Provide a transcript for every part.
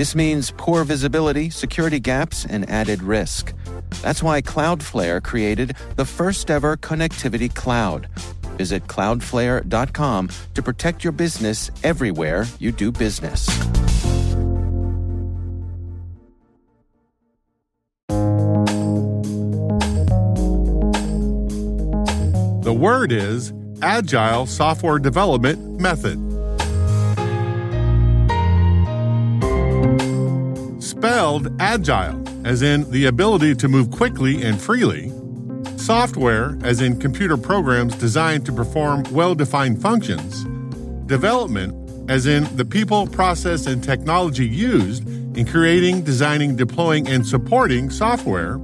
This means poor visibility, security gaps, and added risk. That's why Cloudflare created the first ever connectivity cloud. Visit cloudflare.com to protect your business everywhere you do business. The word is Agile Software Development Method. Spelled agile, as in the ability to move quickly and freely. Software, as in computer programs designed to perform well defined functions. Development, as in the people, process, and technology used in creating, designing, deploying, and supporting software.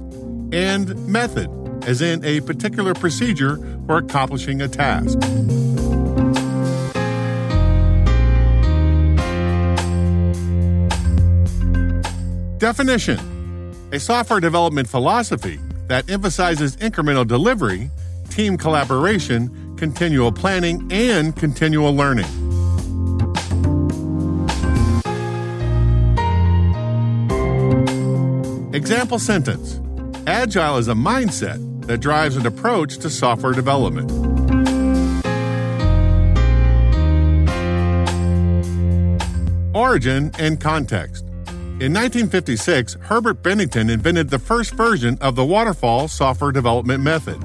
And method, as in a particular procedure for accomplishing a task. Definition A software development philosophy that emphasizes incremental delivery, team collaboration, continual planning, and continual learning. Example sentence Agile is a mindset that drives an approach to software development. Origin and context. In 1956, Herbert Benington invented the first version of the waterfall software development method.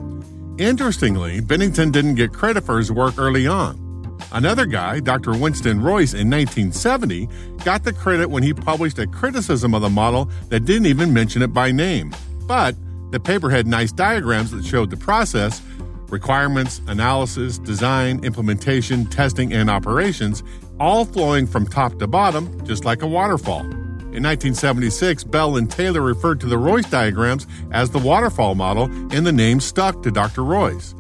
Interestingly, Benington didn't get credit for his work early on. Another guy, Dr. Winston Royce, in 1970, got the credit when he published a criticism of the model that didn't even mention it by name. But the paper had nice diagrams that showed the process requirements, analysis, design, implementation, testing, and operations, all flowing from top to bottom, just like a waterfall. In 1976, Bell and Taylor referred to the Royce diagrams as the waterfall model, and the name stuck to Dr. Royce.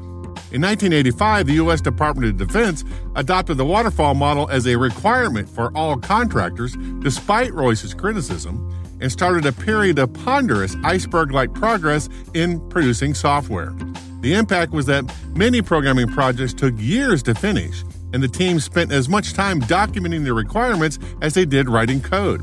In 1985, the U.S. Department of Defense adopted the waterfall model as a requirement for all contractors, despite Royce's criticism, and started a period of ponderous iceberg like progress in producing software. The impact was that many programming projects took years to finish, and the team spent as much time documenting the requirements as they did writing code.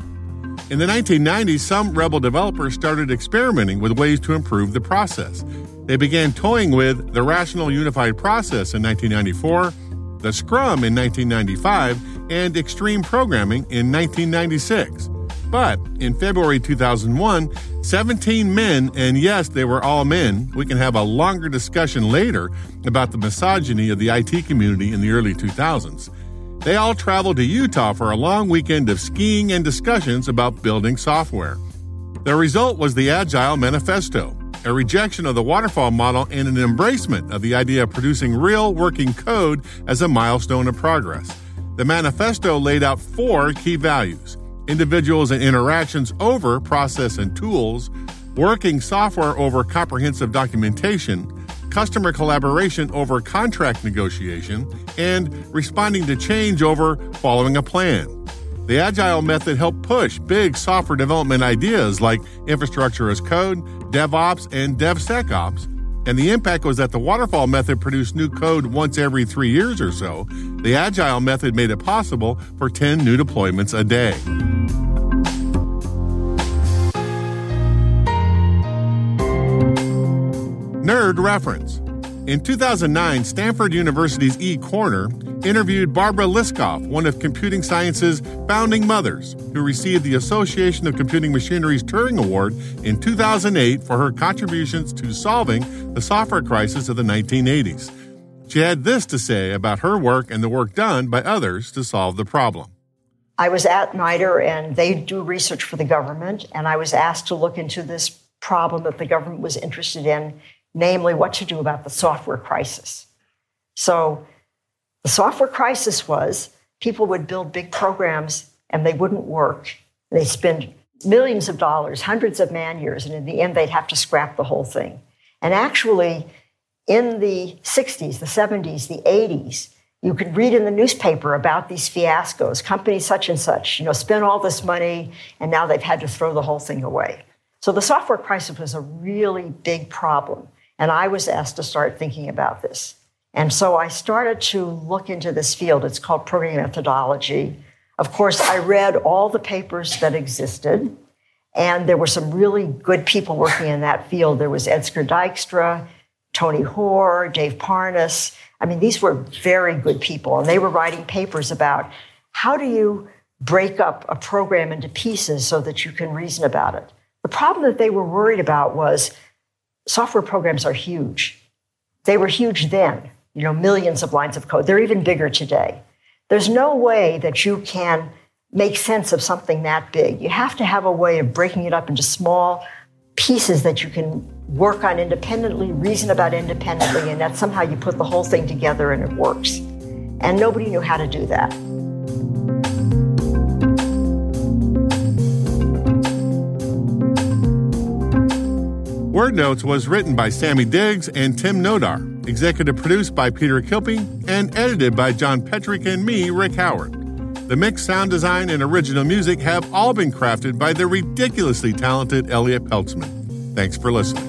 In the 1990s, some Rebel developers started experimenting with ways to improve the process. They began toying with the Rational Unified Process in 1994, the Scrum in 1995, and Extreme Programming in 1996. But in February 2001, 17 men, and yes, they were all men, we can have a longer discussion later about the misogyny of the IT community in the early 2000s. They all traveled to Utah for a long weekend of skiing and discussions about building software. The result was the Agile Manifesto, a rejection of the waterfall model and an embracement of the idea of producing real working code as a milestone of progress. The manifesto laid out four key values individuals and interactions over process and tools, working software over comprehensive documentation, customer collaboration over contract negotiation, and responding to change over following a plan. The Agile method helped push big software development ideas like infrastructure as code, DevOps, and DevSecOps. And the impact was that the waterfall method produced new code once every three years or so. The Agile method made it possible for 10 new deployments a day. Nerd reference. In 2009, Stanford University's eCorner interviewed Barbara Liskov, one of computing science's founding mothers, who received the Association of Computing Machinery's Turing Award in 2008 for her contributions to solving the software crisis of the 1980s. She had this to say about her work and the work done by others to solve the problem. I was at MITRE and they do research for the government, and I was asked to look into this problem that the government was interested in namely what to do about the software crisis. So the software crisis was people would build big programs and they wouldn't work. They spend millions of dollars, hundreds of man years, and in the end, they'd have to scrap the whole thing. And actually, in the 60s, the 70s, the 80s, you could read in the newspaper about these fiascos. Company such and such, you know, spent all this money, and now they've had to throw the whole thing away. So the software crisis was a really big problem. And I was asked to start thinking about this. And so I started to look into this field. It's called programming methodology. Of course, I read all the papers that existed, and there were some really good people working in that field. There was Edsger Dijkstra, Tony Hoare, Dave Parnas. I mean, these were very good people, and they were writing papers about how do you break up a program into pieces so that you can reason about it. The problem that they were worried about was software programs are huge. They were huge then, you know, millions of lines of code. They're even bigger today. There's no way that you can make sense of something that big. You have to have a way of breaking it up into small pieces that you can work on independently, reason about independently, and that somehow you put the whole thing together and it works. And nobody knew how to do that. Word Notes was written by Sammy Diggs and Tim Nodar, executive produced by Peter Kilpe, and edited by John Petrik and me, Rick Howard. The mix, sound design, and original music have all been crafted by the ridiculously talented Elliot Peltzman. Thanks for listening.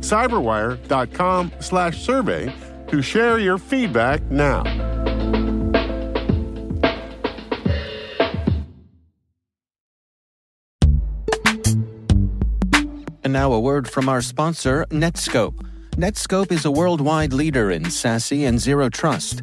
cyberwire.com slash survey to share your feedback now. And now a word from our sponsor, Netskope. Netskope is a worldwide leader in SASE and zero trust.